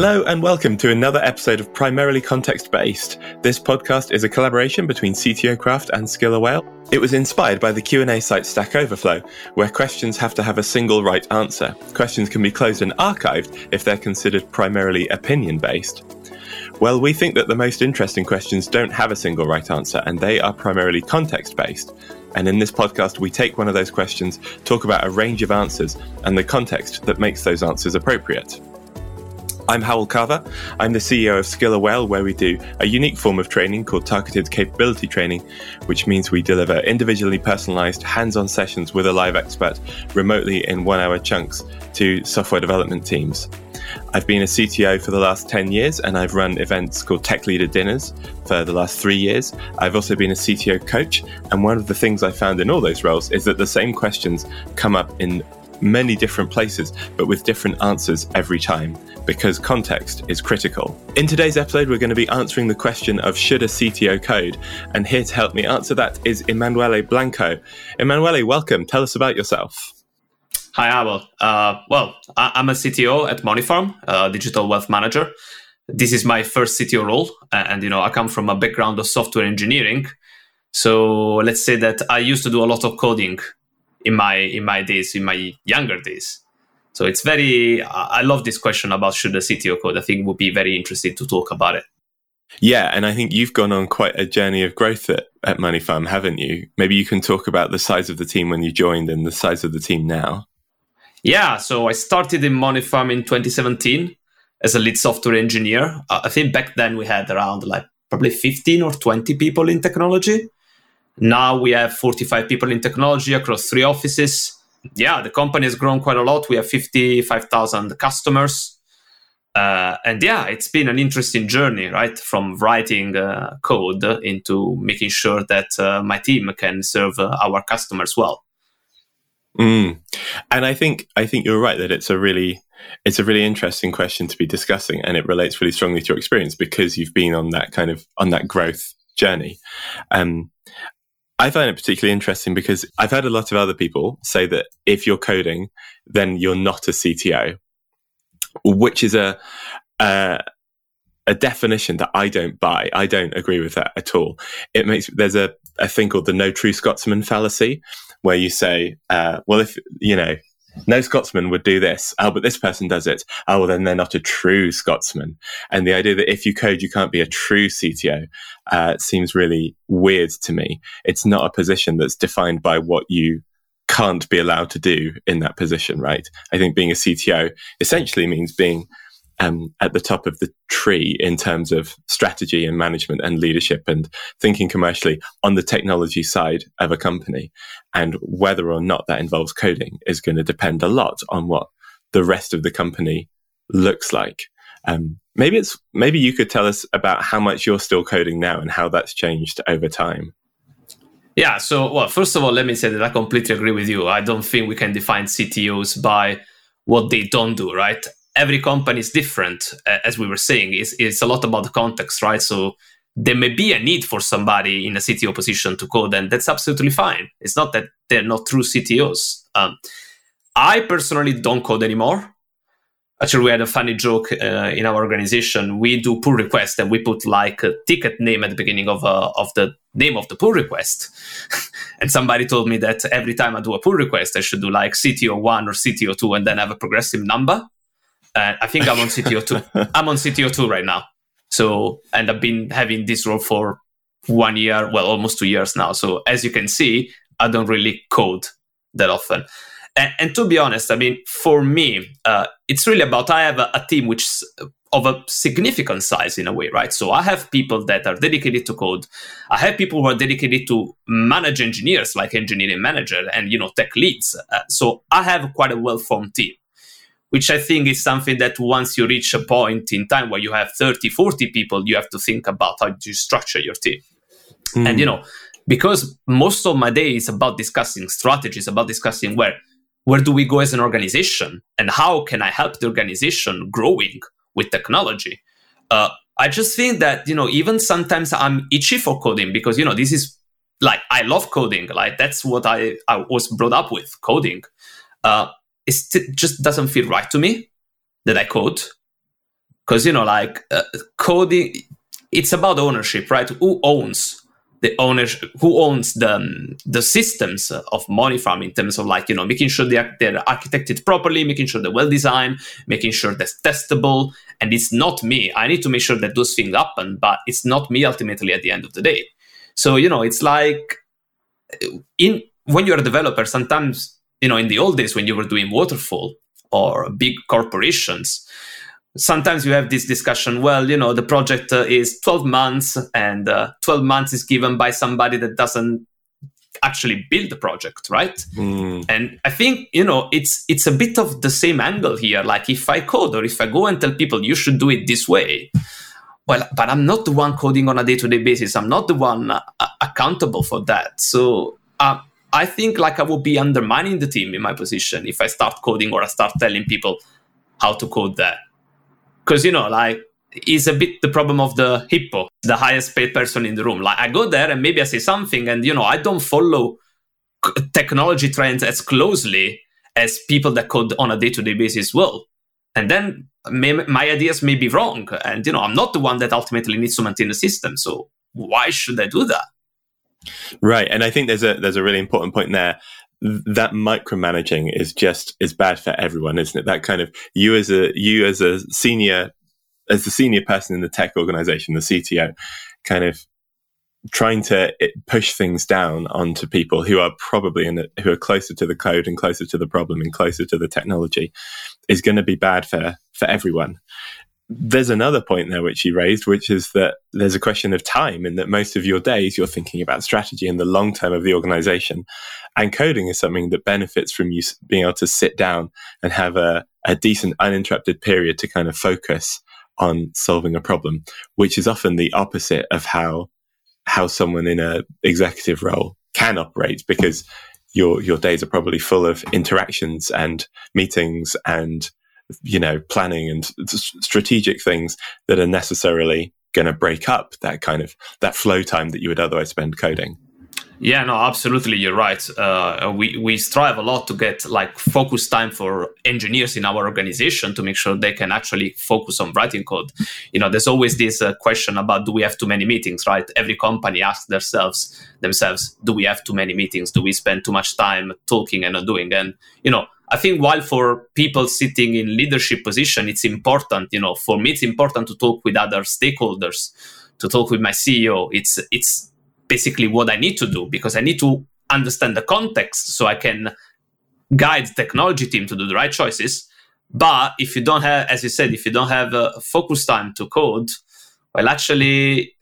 Hello and welcome to another episode of Primarily Context Based. This podcast is a collaboration between CTO Craft and Skiller Whale. It was inspired by the Q&A site Stack Overflow, where questions have to have a single right answer. Questions can be closed and archived if they're considered primarily opinion-based. Well, we think that the most interesting questions don't have a single right answer, and they are primarily context based. And in this podcast, we take one of those questions, talk about a range of answers, and the context that makes those answers appropriate. I'm Howell Carver. I'm the CEO of Skiller Whale, where we do a unique form of training called targeted capability training, which means we deliver individually personalized hands on sessions with a live expert remotely in one hour chunks to software development teams. I've been a CTO for the last 10 years and I've run events called Tech Leader Dinners for the last three years. I've also been a CTO coach. And one of the things I found in all those roles is that the same questions come up in many different places, but with different answers every time, because context is critical. In today's episode, we're going to be answering the question of should a CTO code? And here to help me answer that is Emanuele Blanco. Emanuele, welcome. Tell us about yourself. Hi, Abel. Uh, well, I- am a CTO at Moneyfarm, a digital wealth manager. This is my first CTO role, and you know I come from a background of software engineering. So let's say that I used to do a lot of coding in my in my days, in my younger days. So it's very. I love this question about should a CTO code. I think it would be very interesting to talk about it. Yeah, and I think you've gone on quite a journey of growth at, at Moneyfarm, haven't you? Maybe you can talk about the size of the team when you joined and the size of the team now. Yeah, so I started in Moneyfarm in 2017 as a lead software engineer. I think back then we had around like probably 15 or 20 people in technology. Now we have 45 people in technology across three offices. Yeah, the company has grown quite a lot. We have 55,000 customers. Uh, and yeah, it's been an interesting journey, right? From writing uh, code into making sure that uh, my team can serve uh, our customers well. Mm. And I think I think you're right that it's a really it's a really interesting question to be discussing, and it relates really strongly to your experience because you've been on that kind of on that growth journey. Um, I find it particularly interesting because I've had a lot of other people say that if you're coding, then you're not a CTO, which is a, a, a definition that I don't buy. I don't agree with that at all. It makes there's a, a thing called the no true Scotsman fallacy, where you say, uh, well, if you know no Scotsman would do this. Oh, but this person does it. Oh, well, then they're not a true Scotsman. And the idea that if you code, you can't be a true CTO uh, seems really weird to me. It's not a position that's defined by what you can't be allowed to do in that position, right? I think being a CTO essentially means being um, at the top of the tree in terms of strategy and management and leadership and thinking commercially on the technology side of a company. And whether or not that involves coding is going to depend a lot on what the rest of the company looks like. Um, maybe it's maybe you could tell us about how much you're still coding now and how that's changed over time. Yeah. So, well, first of all, let me say that I completely agree with you. I don't think we can define CTOs by what they don't do, right? Every company is different, as we were saying. It's, it's a lot about the context, right? So there may be a need for somebody in a CTO position to code, and that's absolutely fine. It's not that they're not true CTOs. Um, I personally don't code anymore. Actually, we had a funny joke uh, in our organization. We do pull requests and we put like a ticket name at the beginning of, uh, of the name of the pull request. and somebody told me that every time I do a pull request, I should do like CTO1 or CTO2 and then have a progressive number. And I think I'm on CTO two. I'm on CTO two right now. So, and I've been having this role for one year, well, almost two years now. So, as you can see, I don't really code that often. And, and to be honest, I mean, for me, uh, it's really about I have a, a team which is of a significant size in a way, right? So I have people that are dedicated to code. I have people who are dedicated to manage engineers, like engineering manager and you know tech leads. Uh, so I have quite a well-formed team which I think is something that once you reach a point in time where you have 30, 40 people, you have to think about how you structure your team. Mm. And, you know, because most of my day is about discussing strategies, about discussing where, where do we go as an organization and how can I help the organization growing with technology? Uh, I just think that, you know, even sometimes I'm itchy for coding because, you know, this is like, I love coding. Like that's what I, I was brought up with coding. Uh, it just doesn't feel right to me that I code because you know like uh, coding it's about ownership right? Who owns the owners who owns the um, the systems of MoneyFarm in terms of like you know making sure they're, they're architected properly making sure they're well designed making sure they're testable. And it's not me. I need to make sure that those things happen but it's not me ultimately at the end of the day. So you know it's like in when you're a developer sometimes you know in the old days when you were doing waterfall or big corporations sometimes you have this discussion well you know the project uh, is 12 months and uh, 12 months is given by somebody that doesn't actually build the project right? Mm. and i think you know it's it's a bit of the same angle here. Like if i code or if i go and tell people you should do it this way well but i'm not the one coding on a day-to-day basis. I'm not the one uh, accountable for that. So uh, i think like i would be undermining the team in my position if i start coding or i start telling people how to code that. Because you know like it's a bit the problem of the hippo the highest paid person in the room. Like i go there and maybe i say something and you know i don't follow technology trends as closely as people that code on a day-to-day basis will. And then may, my ideas may be wrong and you know i'm not the one that ultimately needs to maintain the system. So why should i do that right and i think there's a there's a really important point there that micromanaging is just is bad for everyone, isn't it? That kind of you as a you as a senior as the senior person in the tech organization, the CTO, kind of trying to eh, push things down onto people who are probably in the, who are closer to the code and closer to the problem and closer to the technology is going to be bad for for everyone there's another point there which you raised, which is that there's a question of time, in that most of your days you're thinking about strategy and the long term of the organization. And coding is something that benefits from you being able to sit down and have a, a decent, uninterrupted period to kind of focus on solving a problem, which is often the opposite of how how someone in a executive role can operate because your your days are probably full of interactions and meetings and you know, planning and strategic things that are necessarily going to break up that kind of that flow time that you would otherwise spend coding. Yeah, no, absolutely, you're right. Uh, we we strive a lot to get like focus time for engineers in our organization to make sure they can actually focus on writing code. You know, there's always this uh, question about do we have too many meetings, right? Every company asks themselves themselves, do we have too many meetings? Do we spend too much time talking and not doing? And you know, I think while for people sitting in leadership position, it's important, you know, for me, it's important to talk with other stakeholders, to talk with my CEO. It's, it's basically what I need to do because I need to understand the context so I can guide the technology team to do the right choices. But if you don't have, as you said, if you don't have a focus time to code, well, actually,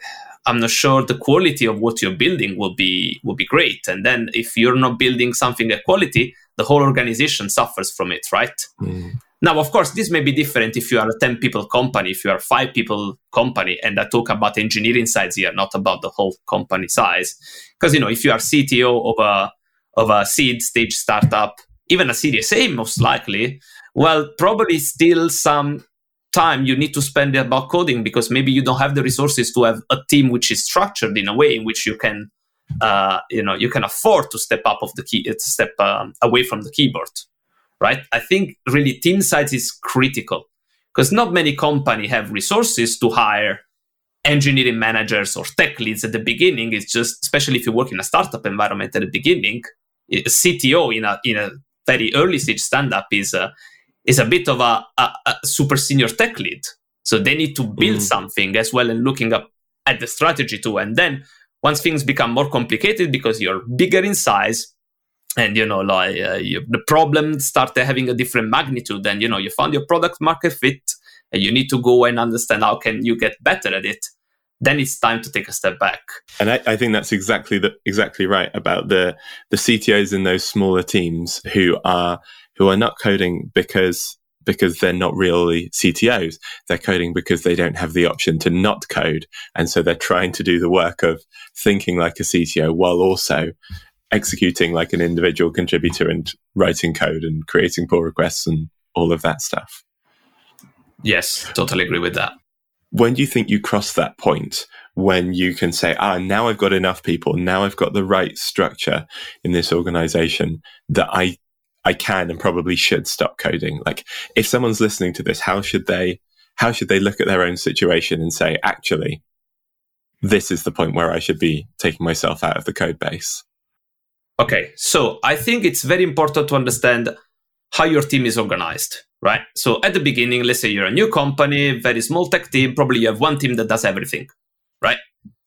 I'm not sure the quality of what you're building will be will be great. And then if you're not building something at quality, the whole organization suffers from it, right? Mm. Now, of course, this may be different if you are a 10 people company, if you are a five people company, and I talk about engineering size here, not about the whole company size. Because, you know, if you are CTO of a, of a seed stage startup, even a Series A, most likely, well, probably still some time you need to spend about coding because maybe you don't have the resources to have a team which is structured in a way in which you can uh, you know you can afford to step up of the key uh, step um, away from the keyboard right? I think really team size is critical because not many company have resources to hire engineering managers or tech leads at the beginning. It's just especially if you work in a startup environment at the beginning a cto in a in a very early stage stand-up is a is a bit of a, a, a super senior tech lead. So they need to build mm. something as well and looking up at the strategy too. And then once things become more complicated because you're bigger in size and you know like uh, you, the problem start having a different magnitude and you know you found your product market fit and you need to go and understand how can you get better at it then it's time to take a step back. And i, I think that's exactly the, exactly right about the the ctos in those smaller teams who are who are not coding because because they're not really CTOs. They're coding because they don't have the option to not code. And so they're trying to do the work of thinking like a CTO while also executing like an individual contributor and writing code and creating pull requests and all of that stuff. Yes, totally agree with that. When do you think you cross that point when you can say, ah, now I've got enough people, now I've got the right structure in this organization that I I can and probably should stop coding. Like, if someone's listening to this, how should they how should they look at their own situation and say, actually, this is the point where I should be taking myself out of the code base? Okay, so I think it's very important to understand how your team is organized, right? So at the beginning, let's say you're a new company, very small tech team, probably you have one team that does everything, right?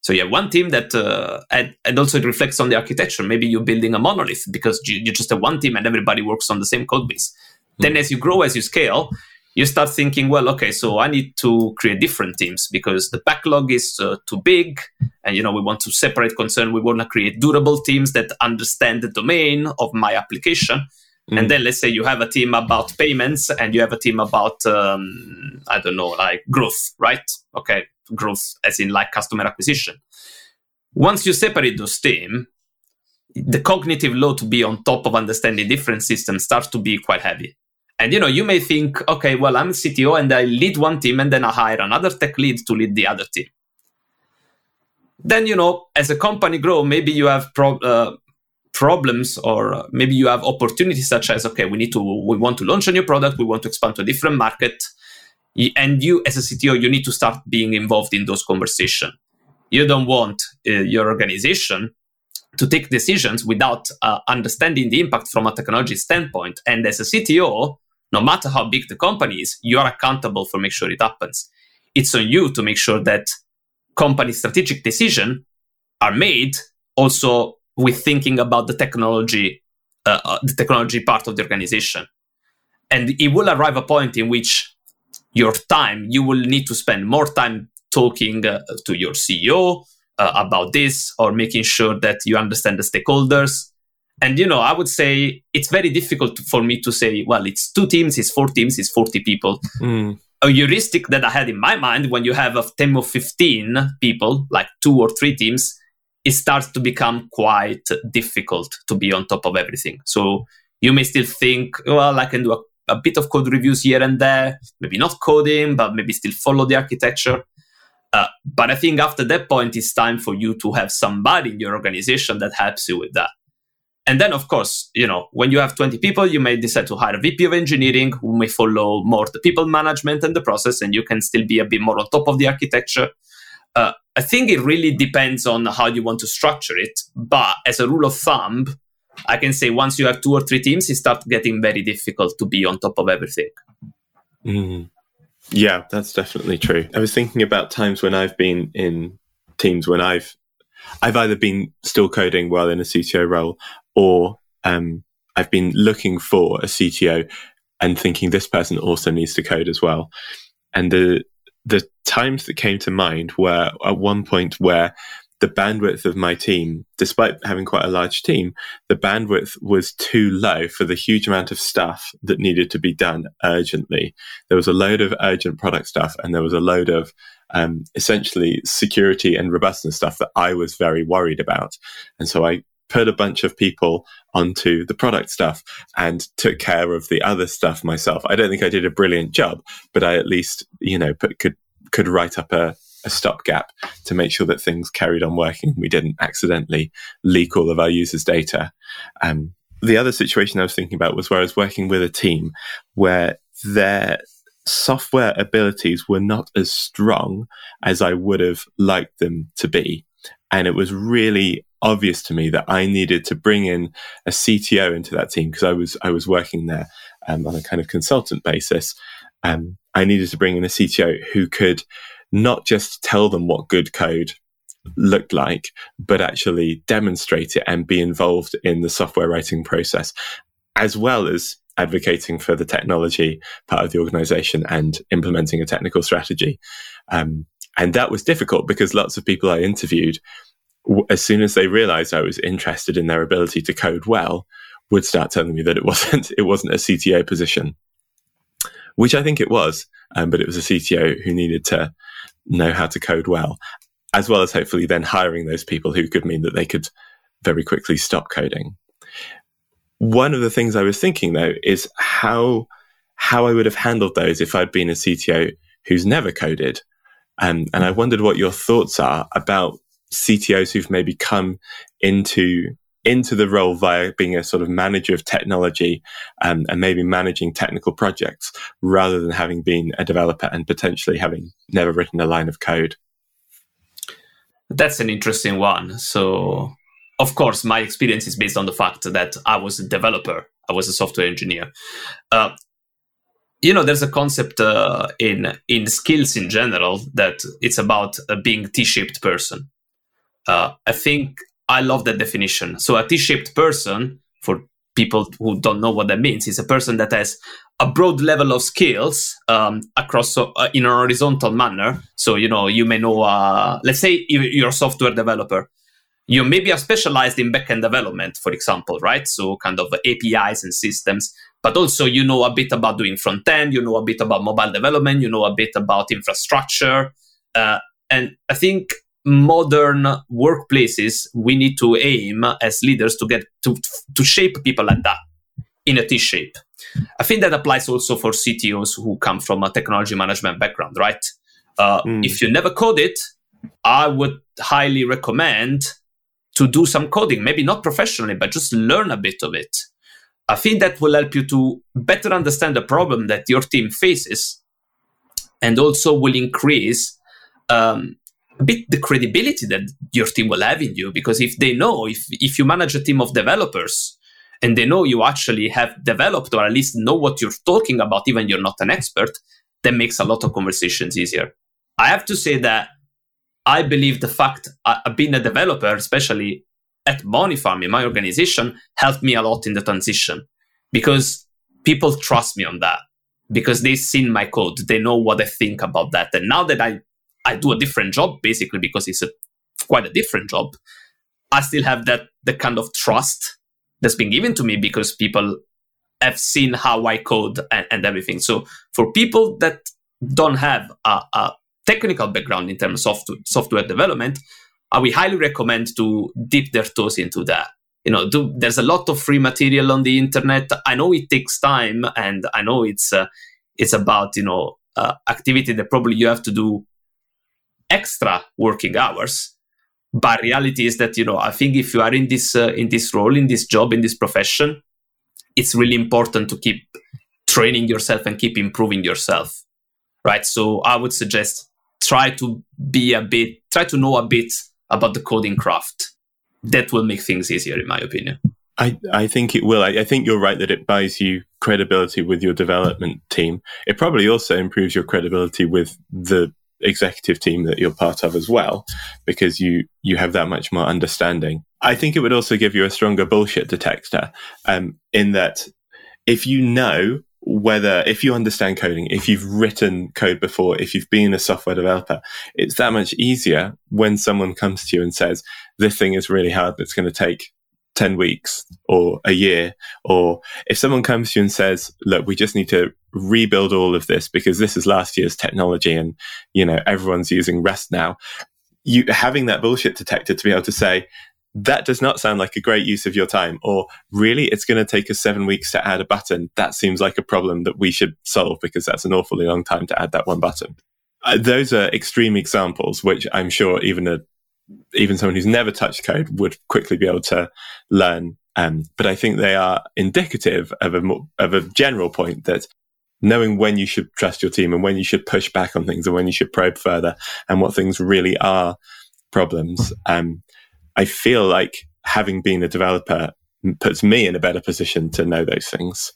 So you have one team that, uh, and, and also it reflects on the architecture. Maybe you're building a monolith because you, you just have one team and everybody works on the same code base. Mm-hmm. Then as you grow, as you scale, you start thinking, well, okay, so I need to create different teams because the backlog is uh, too big, and you know we want to separate concern. We want to create durable teams that understand the domain of my application. Mm. And then let's say you have a team about payments and you have a team about um, I don't know, like growth, right? Okay, growth as in like customer acquisition. Once you separate those teams, the cognitive load to be on top of understanding different systems starts to be quite heavy and you know, you may think, okay, well, I'm CTO and I lead one team and then I hire another tech lead to lead the other team. Then, you know, as a company grow, maybe you have pro- uh, problems or maybe you have opportunities such as, okay, we need to, we want to launch a new product, we want to expand to a different market. And you, as a CTO, you need to start being involved in those conversations. You don't want uh, your organization to take decisions without uh, understanding the impact from a technology standpoint. And as a CTO, no matter how big the company is, you are accountable for make sure it happens. It's on you to make sure that company strategic decisions are made also with thinking about the technology, uh, uh, the technology part of the organization. And it will arrive a point in which your time, you will need to spend more time talking uh, to your CEO uh, about this or making sure that you understand the stakeholders and you know, I would say it's very difficult for me to say, well, it's two teams, it's four teams, it's 40 people. Mm. A heuristic that I had in my mind when you have a team of 15 people, like two or three teams, it starts to become quite difficult to be on top of everything. So you may still think, well, I can do a, a bit of code reviews here and there, maybe not coding, but maybe still follow the architecture. Uh, but I think after that point, it's time for you to have somebody in your organization that helps you with that. And then, of course, you know, when you have 20 people, you may decide to hire a VP of engineering who may follow more the people management and the process, and you can still be a bit more on top of the architecture. Uh, I think it really depends on how you want to structure it. But as a rule of thumb, I can say once you have two or three teams, it starts getting very difficult to be on top of everything. Mm. Yeah, that's definitely true. I was thinking about times when I've been in teams when I've I've either been still coding while in a CTO role or um, I've been looking for a CTO and thinking this person also needs to code as well. And the the times that came to mind were at one point where the bandwidth of my team, despite having quite a large team, the bandwidth was too low for the huge amount of stuff that needed to be done urgently. There was a load of urgent product stuff and there was a load of um, essentially security and robustness stuff that I was very worried about. And so I put a bunch of people onto the product stuff and took care of the other stuff myself. I don't think I did a brilliant job, but I at least, you know, put, could could write up a, a stopgap to make sure that things carried on working. We didn't accidentally leak all of our users' data. Um, the other situation I was thinking about was where I was working with a team where their software abilities were not as strong as I would have liked them to be. And it was really obvious to me that I needed to bring in a CTO into that team because I was I was working there um, on a kind of consultant basis. Um, I needed to bring in a CTO who could not just tell them what good code looked like, but actually demonstrate it and be involved in the software writing process, as well as advocating for the technology part of the organization and implementing a technical strategy. Um, and that was difficult because lots of people I interviewed as soon as they realized I was interested in their ability to code well, would start telling me that it wasn't it wasn't a CTO position, which I think it was, um, but it was a CTO who needed to know how to code well, as well as hopefully then hiring those people who could mean that they could very quickly stop coding. One of the things I was thinking though is how how I would have handled those if I'd been a CTO who's never coded. Um, and I wondered what your thoughts are about CTOs who've maybe come into into the role via being a sort of manager of technology um, and maybe managing technical projects rather than having been a developer and potentially having never written a line of code. That's an interesting one. So, of course, my experience is based on the fact that I was a developer, I was a software engineer. Uh, you know, there's a concept uh, in in skills in general that it's about uh, being T-shaped person. Uh, I think I love that definition. So a T-shaped person, for people who don't know what that means, is a person that has a broad level of skills um, across uh, in a horizontal manner. So you know, you may know, uh, let's say you're a software developer. You maybe are specialized in backend development, for example, right? So kind of APIs and systems, but also you know a bit about doing front end, you know a bit about mobile development, you know a bit about infrastructure, uh, and I think modern workplaces we need to aim as leaders to get to to shape people like that in a T shape. I think that applies also for CTOs who come from a technology management background, right? Uh, mm. If you never code it, I would highly recommend to do some coding, maybe not professionally, but just learn a bit of it. I think that will help you to better understand the problem that your team faces and also will increase um, a bit the credibility that your team will have in you because if they know if if you manage a team of developers and they know you actually have developed or at least know what you're talking about even you're not an expert that makes a lot of conversations easier. I have to say that i believe the fact uh, being a developer especially at Farm in my organization helped me a lot in the transition because people trust me on that because they've seen my code they know what i think about that. And now that i I do a different job basically because it's a quite a different job. I still have that the kind of trust that's been given to me because people have seen how I code and, and everything. So for people that don't have a, a technical background in terms of software, software development, I would highly recommend to dip their toes into that. You know, do, there's a lot of free material on the internet. I know it takes time, and I know it's uh, it's about you know uh, activity that probably you have to do extra working hours but reality is that you know i think if you are in this uh, in this role in this job in this profession it's really important to keep training yourself and keep improving yourself right so i would suggest try to be a bit try to know a bit about the coding craft that will make things easier in my opinion I, I think it will. I, I, think you're right that it buys you credibility with your development team. It probably also improves your credibility with the executive team that you're part of as well, because you you have that much more understanding. I think it would also give you a stronger bullshit detector, um, in that if you know whether if you understand coding, if you've written code before, if you've been a software developer, it's that much easier when someone comes to you and says, "This thing is really hard. It's going to take 10 weeks or a year. Or if someone comes to you and says, look, we just need to rebuild all of this because this is last year's technology and, you know, everyone's using REST now. You having that bullshit detector to be able to say, that does not sound like a great use of your time. Or really, it's going to take us seven weeks to add a button. That seems like a problem that we should solve because that's an awfully long time to add that one button. Uh, those are extreme examples, which I'm sure even a even someone who's never touched code would quickly be able to learn. Um, but I think they are indicative of a of a general point that knowing when you should trust your team and when you should push back on things and when you should probe further and what things really are problems. Um, I feel like having been a developer puts me in a better position to know those things.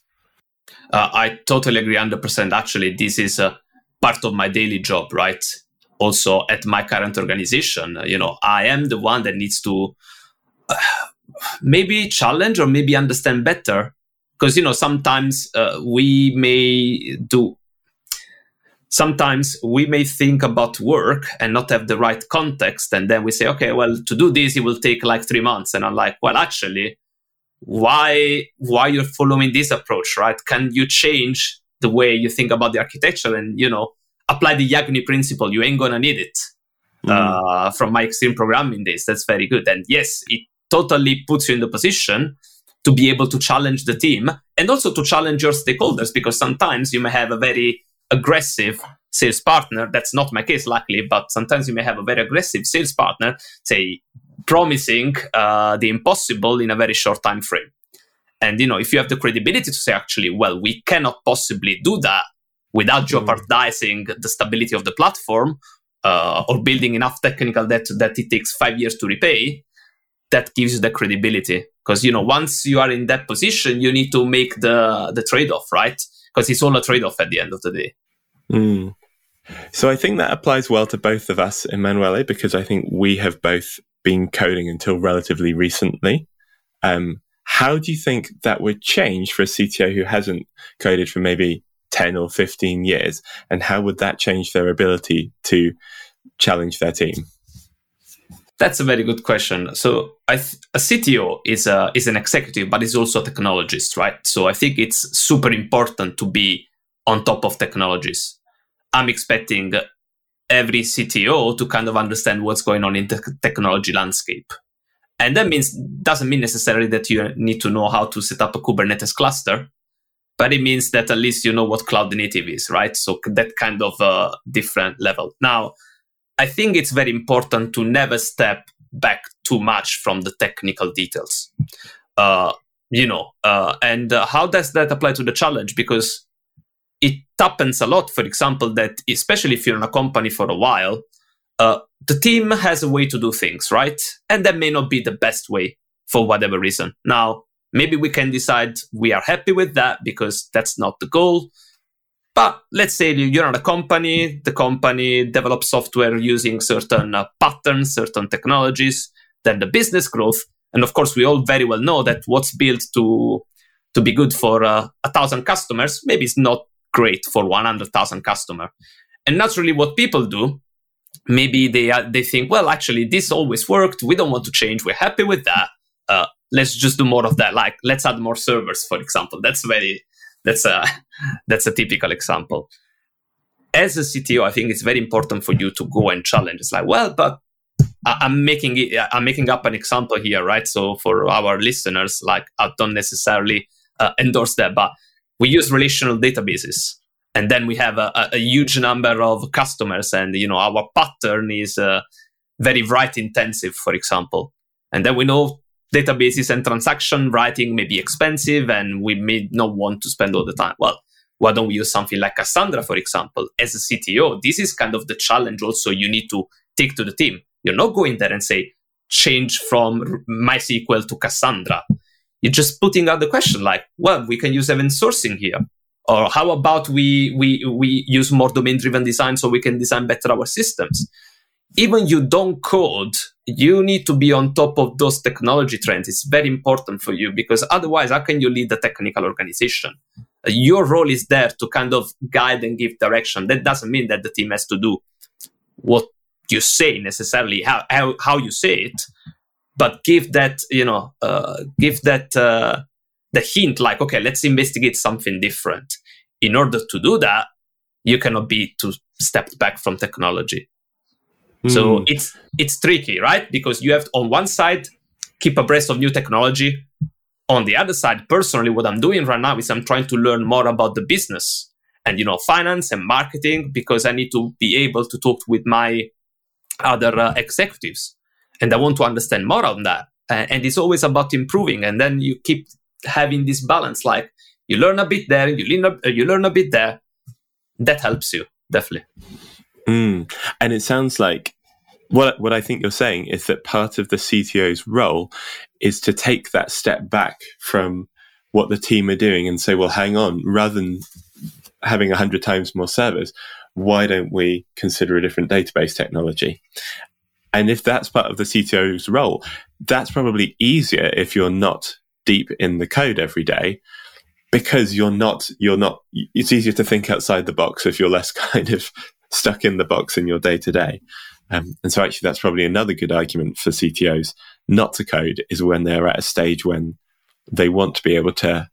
Uh, I totally agree, hundred percent. Actually, this is a part of my daily job, right? also at my current organization you know i am the one that needs to uh, maybe challenge or maybe understand better because you know sometimes uh, we may do sometimes we may think about work and not have the right context and then we say okay well to do this it will take like 3 months and i'm like well actually why why you're following this approach right can you change the way you think about the architecture and you know apply the Yagni principle. You ain't gonna need it. Mm. Uh, from my extreme programming days, that's very good. And yes, it totally puts you in the position to be able to challenge the team and also to challenge your stakeholders because sometimes you may have a very aggressive sales partner. That's not my case, luckily, but sometimes you may have a very aggressive sales partner say, promising uh, the impossible in a very short time frame. And you know, if you have the credibility to say, actually, well, we cannot possibly do that without mm. jeopardizing the stability of the platform uh, or building enough technical debt that it takes five years to repay, that gives you the credibility. Because you know, once you are in that position, you need to make the the trade off, right? Because it's all a trade off at the end of the day. Mm. So I think that applies well to both of us, Emanuele, because I think we have both been coding until relatively recently. Um, how do you think that would change for a CTO who hasn't coded for maybe 10 or 15 years? And how would that change their ability to challenge their team? That's a very good question. So, th- a CTO is a, is an executive, but is also a technologist, right? So, I think it's super important to be on top of technologies. I'm expecting every CTO to kind of understand what's going on in the technology landscape. And that means doesn't mean necessarily that you need to know how to set up a Kubernetes cluster, but it means that at least you know what cloud native is, right? So that kind of a different level. Now, I think it's very important to never step back too much from the technical details. Uh, you know, uh, and uh, how does that apply to the challenge? Because it happens a lot, for example, that especially if you're in a company for a while, uh, the team has a way to do things, right? And that may not be the best way for whatever reason. Now, maybe we can decide we are happy with that because that's not the goal. But let's say you're a company, the company develops software using certain uh, patterns, certain technologies, then the business growth. And of course, we all very well know that what's built to, to be good for uh, a thousand customers, maybe it's not great for 100,000 customer. And naturally, what people do, maybe they uh, they think, well, actually, this always worked. We don't want to change. We're happy with that. Uh, let's just do more of that. Like, let's add more servers, for example. That's very that's a that's a typical example. As a CTO, I think it's very important for you to go and challenge. It's like, well, but I'm making it, I'm making up an example here, right? So for our listeners, like I don't necessarily uh, endorse that, but we use relational databases and then we have a, a, huge number of customers and you know our pattern is uh, very write intensive for example and then we know databases and transaction writing may be expensive and we may not want to spend all the time well why don't we use something like cassandra for example as a cto this is kind of the challenge also you need to take to the team you're not going there and say change from mysql to cassandra you're just putting out the question like, well, we can use event sourcing here. Or how about we, we, we use more domain driven design so we can design better our systems? Even you don't code, you need to be on top of those technology trends. It's very important for you because otherwise, how can you lead the technical organization? Your role is there to kind of guide and give direction. That doesn't mean that the team has to do what you say necessarily, how, how, how you say it, but give that you know uh, give that uh, the hint like okay let's investigate something different in order to do that you cannot be too stepped back from technology mm. so hmm. it's it's tricky right because you have to, on one side keep abreast of new technology on the other side personally what i'm doing right now is i'm trying to learn more about the business and you know finance and marketing because i need to be able to talk with my other uh, executives and I want to understand more on that. Uh, and it's always about improving. And then you keep having this balance, like you learn a bit there, you learn a, uh, you learn a bit there. That helps you definitely. Mm. And it sounds like what what I think you're saying is that part of the CTO's role is to take that step back from what the team are doing and say, well, hang on, rather than having hundred times more servers, why don't we consider a different database technology? And if that's part of the CTO's role, that's probably easier if you're not deep in the code every day because you're not, you're not, it's easier to think outside the box if you're less kind of stuck in the box in your day to day. And so actually that's probably another good argument for CTOs not to code is when they're at a stage when they want to be able to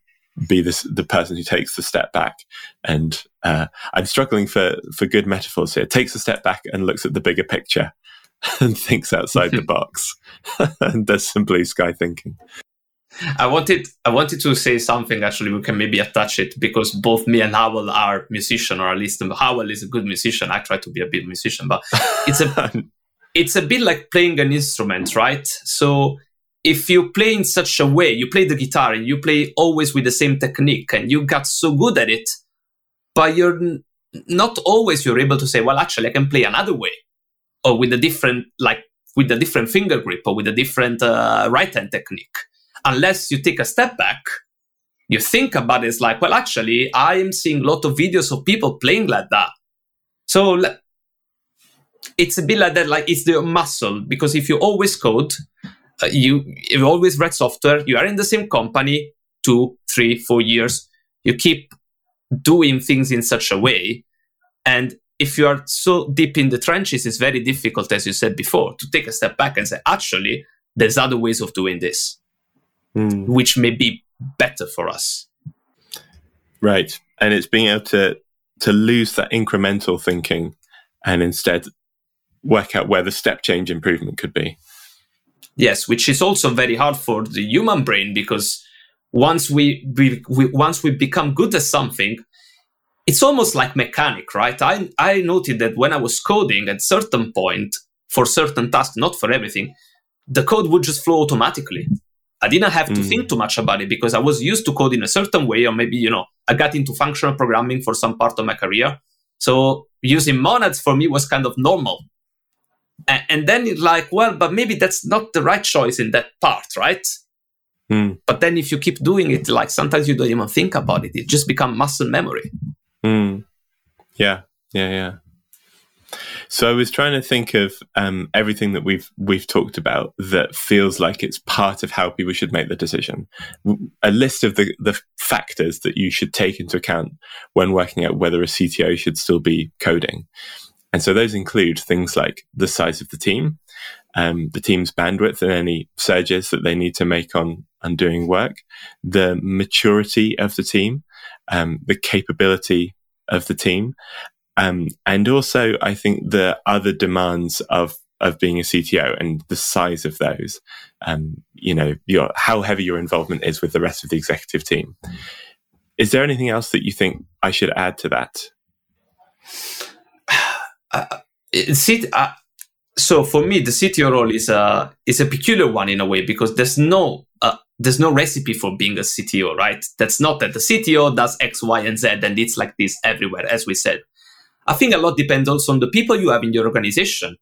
be this, the person who takes the step back. And uh, I'm struggling for for good metaphors here. Takes a step back and looks at the bigger picture and thinks outside the box and does some blue sky thinking. I wanted I wanted to say something actually we can maybe attach it because both me and Howell are musician or at least Howell is a good musician. I try to be a bit musician, but it's a it's a bit like playing an instrument, right? So if you play in such a way, you play the guitar and you play always with the same technique and you got so good at it, but you're not always you're able to say, well, actually, I can play another way or with a different, like with a different finger grip or with a different uh, right hand technique. Unless you take a step back, you think about it, it's like, well, actually, I am seeing a lot of videos of people playing like that. So it's a bit like that, like it's the muscle, because if you always code, uh, you, you always write software, you are in the same company, two, three, four years, you keep doing things in such a way. And if you are so deep in the trenches, it's very difficult, as you said before, to take a step back and say, actually, there's other ways of doing this, mm. which may be better for us. Right. And it's being able to to lose that incremental thinking and instead work out where the step change improvement could be. Yes, which is also very hard for the human brain because once we, we, we once we become good at something, it's almost like mechanic, right? I I noted that when I was coding at certain point for certain tasks, not for everything, the code would just flow automatically. I didn't have to mm. think too much about it because I was used to code in a certain way, or maybe, you know, I got into functional programming for some part of my career. So using monads for me was kind of normal. And, and then it's like, well, but maybe that's not the right choice in that part, right? Mm. But then if you keep doing it, like sometimes you don't even think about it. It just becomes muscle memory. Mm. Yeah, yeah, yeah. So I was trying to think of um, everything that we've we've talked about that feels like it's part of how people should make the decision. A list of the the factors that you should take into account when working out whether a CTO should still be coding. And so those include things like the size of the team, um, the team's bandwidth and any surges that they need to make on, on doing work, the maturity of the team, um, the capability of the team, um, and also, I think the other demands of of being a CTO and the size of those, um, you know, your, how heavy your involvement is with the rest of the executive team. Is there anything else that you think I should add to that? Uh, uh, so for me, the CTO role is a is a peculiar one in a way because there's no uh, there's no recipe for being a CTO, right? That's not that the CTO does X, Y, and Z, and it's like this everywhere, as we said. I think a lot depends also on the people you have in your organization.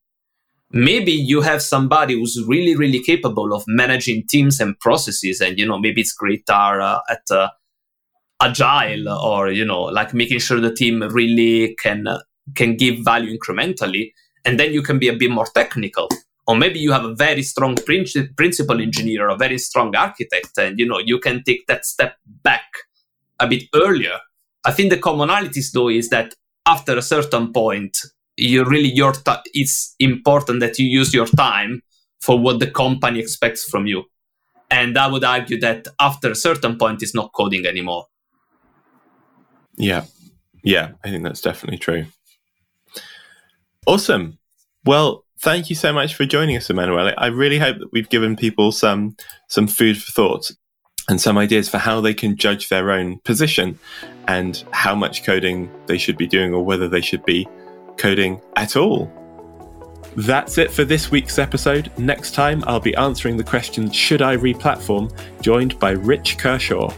Maybe you have somebody who's really, really capable of managing teams and processes, and you know maybe it's great uh, at uh, agile or you know like making sure the team really can uh, can give value incrementally, and then you can be a bit more technical. Or maybe you have a very strong princi- principal engineer a very strong architect, and you know you can take that step back a bit earlier. I think the commonalities though is that after a certain point, you really your t- it's important that you use your time for what the company expects from you. And I would argue that after a certain point, it's not coding anymore. Yeah, yeah, I think that's definitely true. Awesome. Well, thank you so much for joining us, Emanuele. I really hope that we've given people some some food for thought and some ideas for how they can judge their own position and how much coding they should be doing or whether they should be coding at all. That's it for this week's episode. Next time, I'll be answering the question Should I replatform? joined by Rich Kershaw.